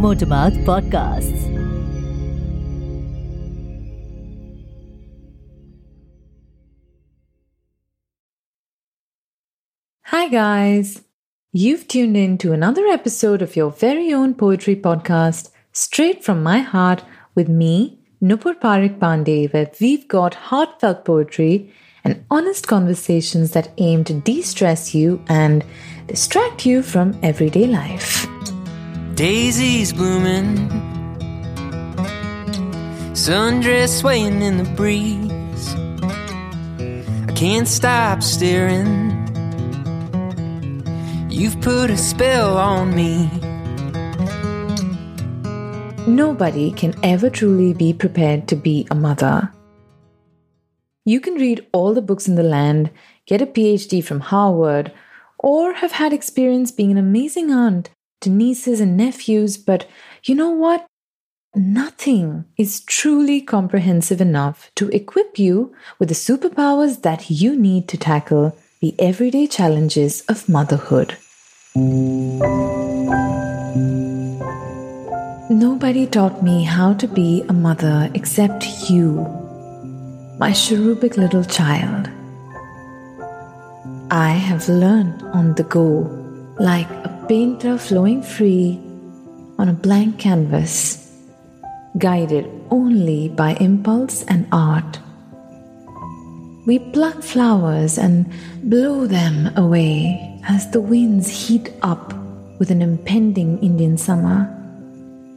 Motormouth Podcasts. Hi, guys. You've tuned in to another episode of your very own poetry podcast, Straight from My Heart, with me, Nupur Parik Pandey, where we've got heartfelt poetry and honest conversations that aim to de stress you and distract you from everyday life. Daisies blooming, sundress swaying in the breeze. I can't stop staring. You've put a spell on me. Nobody can ever truly be prepared to be a mother. You can read all the books in the land, get a PhD from Harvard, or have had experience being an amazing aunt to nieces and nephews, but you know what? Nothing is truly comprehensive enough to equip you with the superpowers that you need to tackle the everyday challenges of motherhood. Nobody taught me how to be a mother except you, my cherubic little child. I have learned on the go, like a painter flowing free on a blank canvas, guided only by impulse and art. We pluck flowers and blow them away as the winds heat up with an impending Indian summer,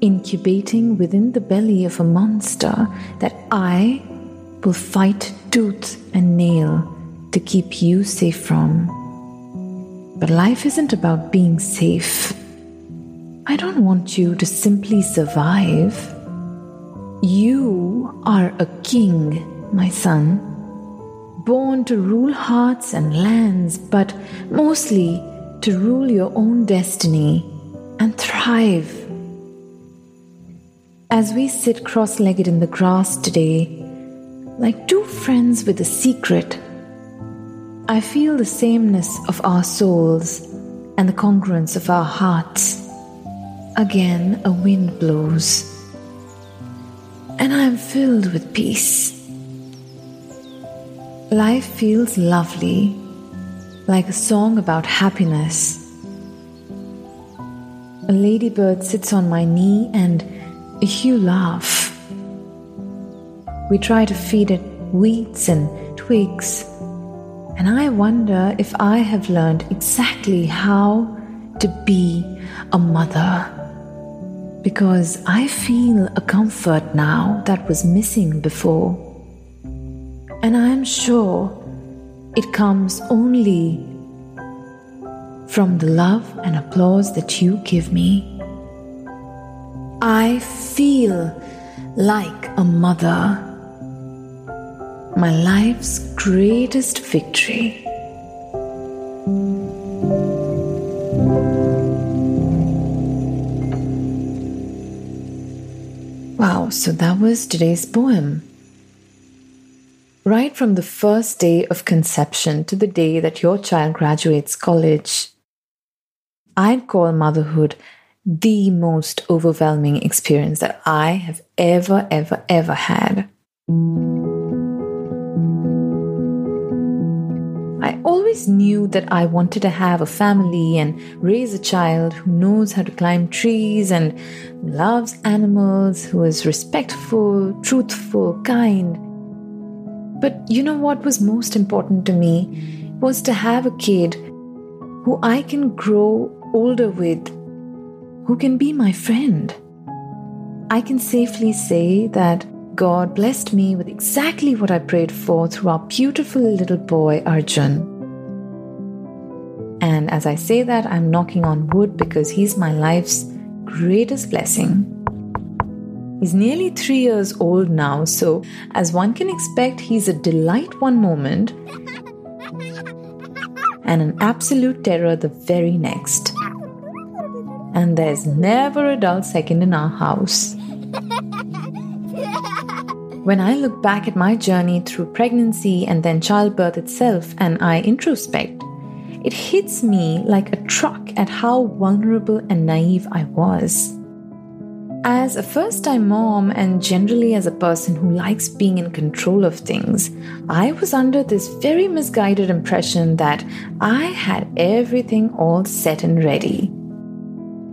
incubating within the belly of a monster that I will fight tooth and nail to keep you safe from. But life isn't about being safe. I don't want you to simply survive. You are a king, my son, born to rule hearts and lands, but mostly to rule your own destiny and thrive. As we sit cross legged in the grass today, like two friends with a secret. I feel the sameness of our souls and the congruence of our hearts. Again, a wind blows, and I am filled with peace. Life feels lovely, like a song about happiness. A ladybird sits on my knee, and you laugh. We try to feed it weeds and twigs. And I wonder if I have learned exactly how to be a mother. Because I feel a comfort now that was missing before. And I am sure it comes only from the love and applause that you give me. I feel like a mother my life's greatest victory. Wow, so that was today's poem. Right from the first day of conception to the day that your child graduates college, I'd call motherhood the most overwhelming experience that I have ever, ever, ever had. Always knew that I wanted to have a family and raise a child who knows how to climb trees and loves animals, who is respectful, truthful, kind. But you know what was most important to me was to have a kid who I can grow older with, who can be my friend. I can safely say that God blessed me with exactly what I prayed for through our beautiful little boy Arjun. And as I say that, I'm knocking on wood because he's my life's greatest blessing. He's nearly three years old now, so as one can expect, he's a delight one moment and an absolute terror the very next. And there's never a dull second in our house. When I look back at my journey through pregnancy and then childbirth itself and I introspect, it hits me like a truck at how vulnerable and naive I was. As a first time mom, and generally as a person who likes being in control of things, I was under this very misguided impression that I had everything all set and ready.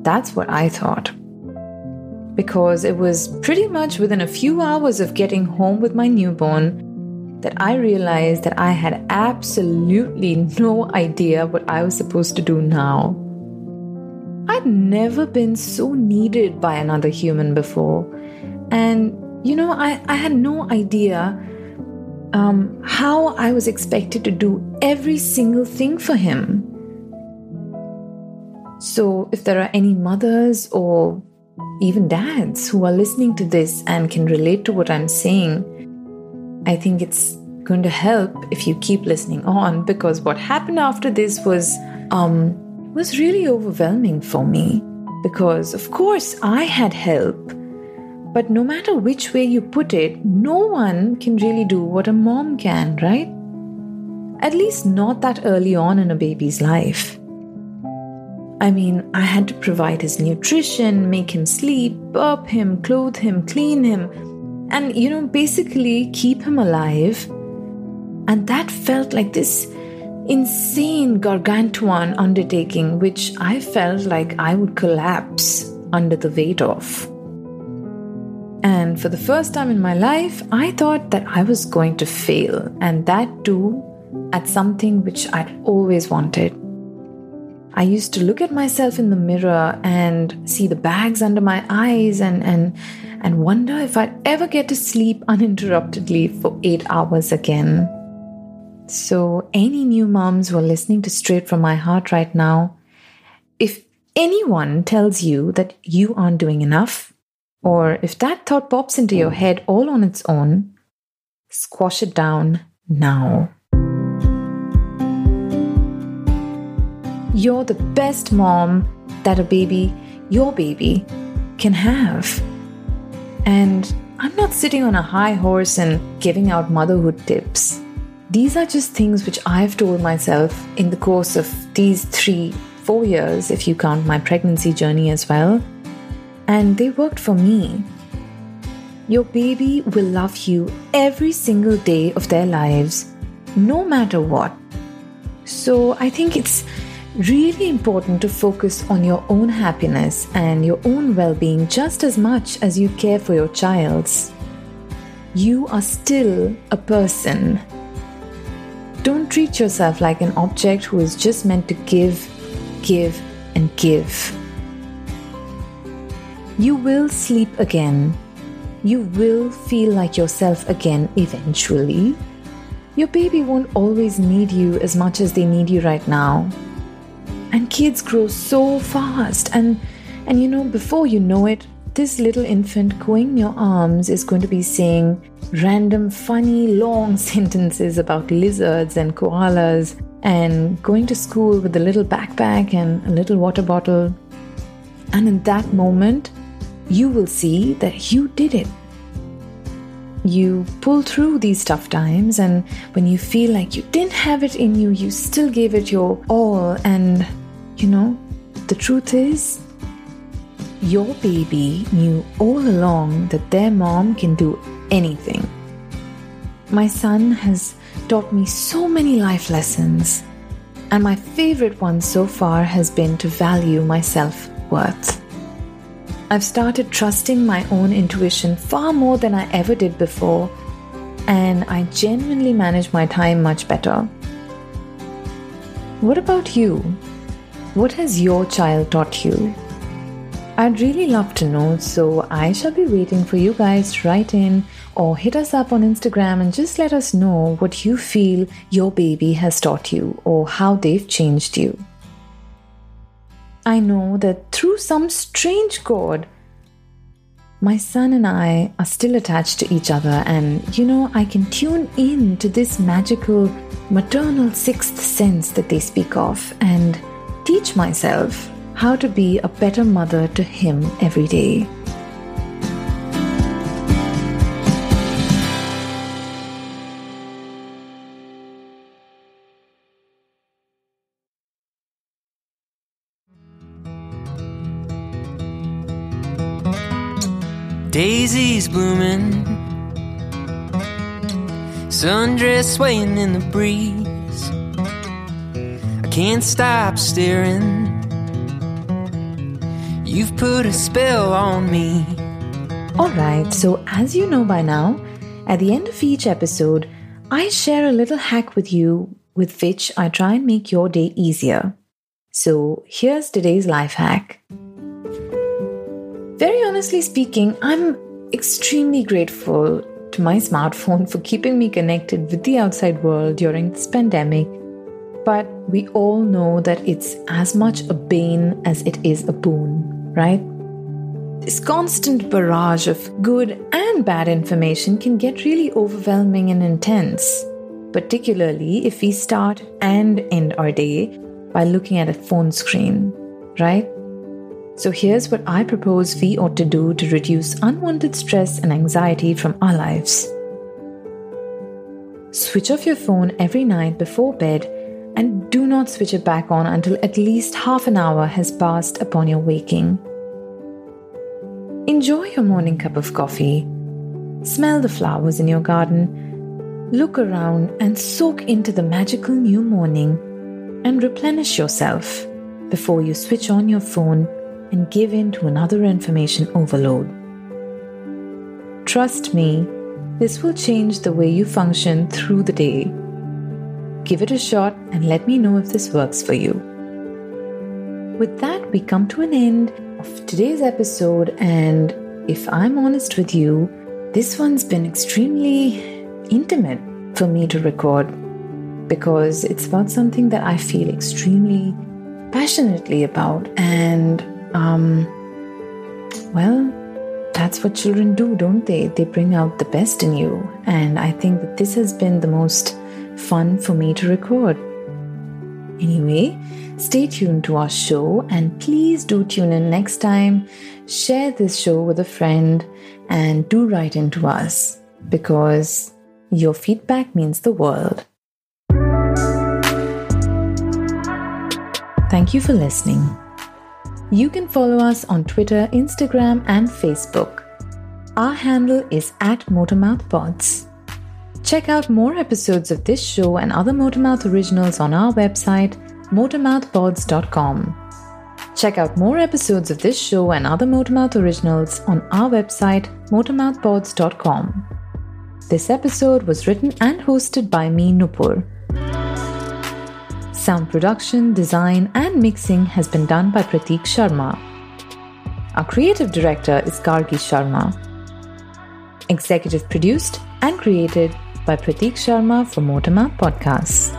That's what I thought. Because it was pretty much within a few hours of getting home with my newborn that I realized that I had absolutely no idea what I was supposed to do now. I'd never been so needed by another human before. And, you know, I, I had no idea um, how I was expected to do every single thing for him. So, if there are any mothers or even dads who are listening to this and can relate to what I'm saying, I think it's going to help if you keep listening on because what happened after this was um was really overwhelming for me. Because of course I had help but no matter which way you put it no one can really do what a mom can right? At least not that early on in a baby's life. I mean, I had to provide his nutrition, make him sleep, burp him, clothe him, clean him, and, you know, basically keep him alive. And that felt like this insane gargantuan undertaking, which I felt like I would collapse under the weight of. And for the first time in my life, I thought that I was going to fail, and that too at something which I'd always wanted. I used to look at myself in the mirror and see the bags under my eyes and, and and wonder if I'd ever get to sleep uninterruptedly for eight hours again. So, any new moms who are listening to Straight from My Heart right now, if anyone tells you that you aren't doing enough, or if that thought pops into your head all on its own, squash it down now. You're the best mom that a baby, your baby, can have. And I'm not sitting on a high horse and giving out motherhood tips. These are just things which I've told myself in the course of these three, four years, if you count my pregnancy journey as well. And they worked for me. Your baby will love you every single day of their lives, no matter what. So I think it's really important to focus on your own happiness and your own well being just as much as you care for your child's. You are still a person. Don't treat yourself like an object who is just meant to give, give, and give. You will sleep again. You will feel like yourself again eventually. Your baby won't always need you as much as they need you right now and kids grow so fast. And and you know before you know it this little infant going in your arms is going to be saying random funny long sentences about lizards and koalas and going to school with a little backpack and a little water bottle. And in that moment you will see that you did it. You pull through these tough times and when you feel like you didn't have it in you you still gave it your all. And you know, the truth is, your baby knew all along that their mom can do anything. My son has taught me so many life lessons, and my favorite one so far has been to value my self worth. I've started trusting my own intuition far more than I ever did before, and I genuinely manage my time much better. What about you? What has your child taught you? I'd really love to know, so I shall be waiting for you guys to write in or hit us up on Instagram and just let us know what you feel your baby has taught you or how they've changed you. I know that through some strange cord, my son and I are still attached to each other, and you know, I can tune in to this magical maternal sixth sense that they speak of, and teach myself how to be a better mother to him every day. daisies blooming, sundress swaying in the breeze. Can't stop staring. You've put a spell on me. Alright, so as you know by now, at the end of each episode, I share a little hack with you with which I try and make your day easier. So here's today's life hack. Very honestly speaking, I'm extremely grateful to my smartphone for keeping me connected with the outside world during this pandemic. But we all know that it's as much a bane as it is a boon, right? This constant barrage of good and bad information can get really overwhelming and intense, particularly if we start and end our day by looking at a phone screen, right? So here's what I propose we ought to do to reduce unwanted stress and anxiety from our lives. Switch off your phone every night before bed and do not switch it back on until at least half an hour has passed upon your waking. Enjoy your morning cup of coffee. Smell the flowers in your garden. Look around and soak into the magical new morning and replenish yourself before you switch on your phone and give in to another information overload. Trust me, this will change the way you function through the day. Give it a shot and let me know if this works for you. With that, we come to an end of today's episode, and if I'm honest with you, this one's been extremely intimate for me to record because it's about something that I feel extremely passionately about, and um, well, that's what children do, don't they? They bring out the best in you, and I think that this has been the most fun for me to record. Anyway, stay tuned to our show and please do tune in next time. Share this show with a friend and do write into us because your feedback means the world. Thank you for listening. You can follow us on Twitter, Instagram, and Facebook. Our handle is at MotormouthPods. Check out more episodes of this show and other Motormouth originals on our website, motormouthpods.com. Check out more episodes of this show and other Motormouth originals on our website, motormouthpods.com. This episode was written and hosted by me, Nupur. Sound production, design, and mixing has been done by Prateek Sharma. Our creative director is Gargi Sharma. Executive produced and created by Prateek Sharma for Motormouth Podcasts.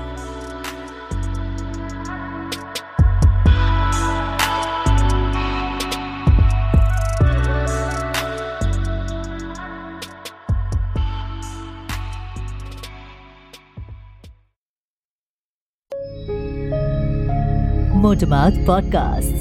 Motormouth Podcasts.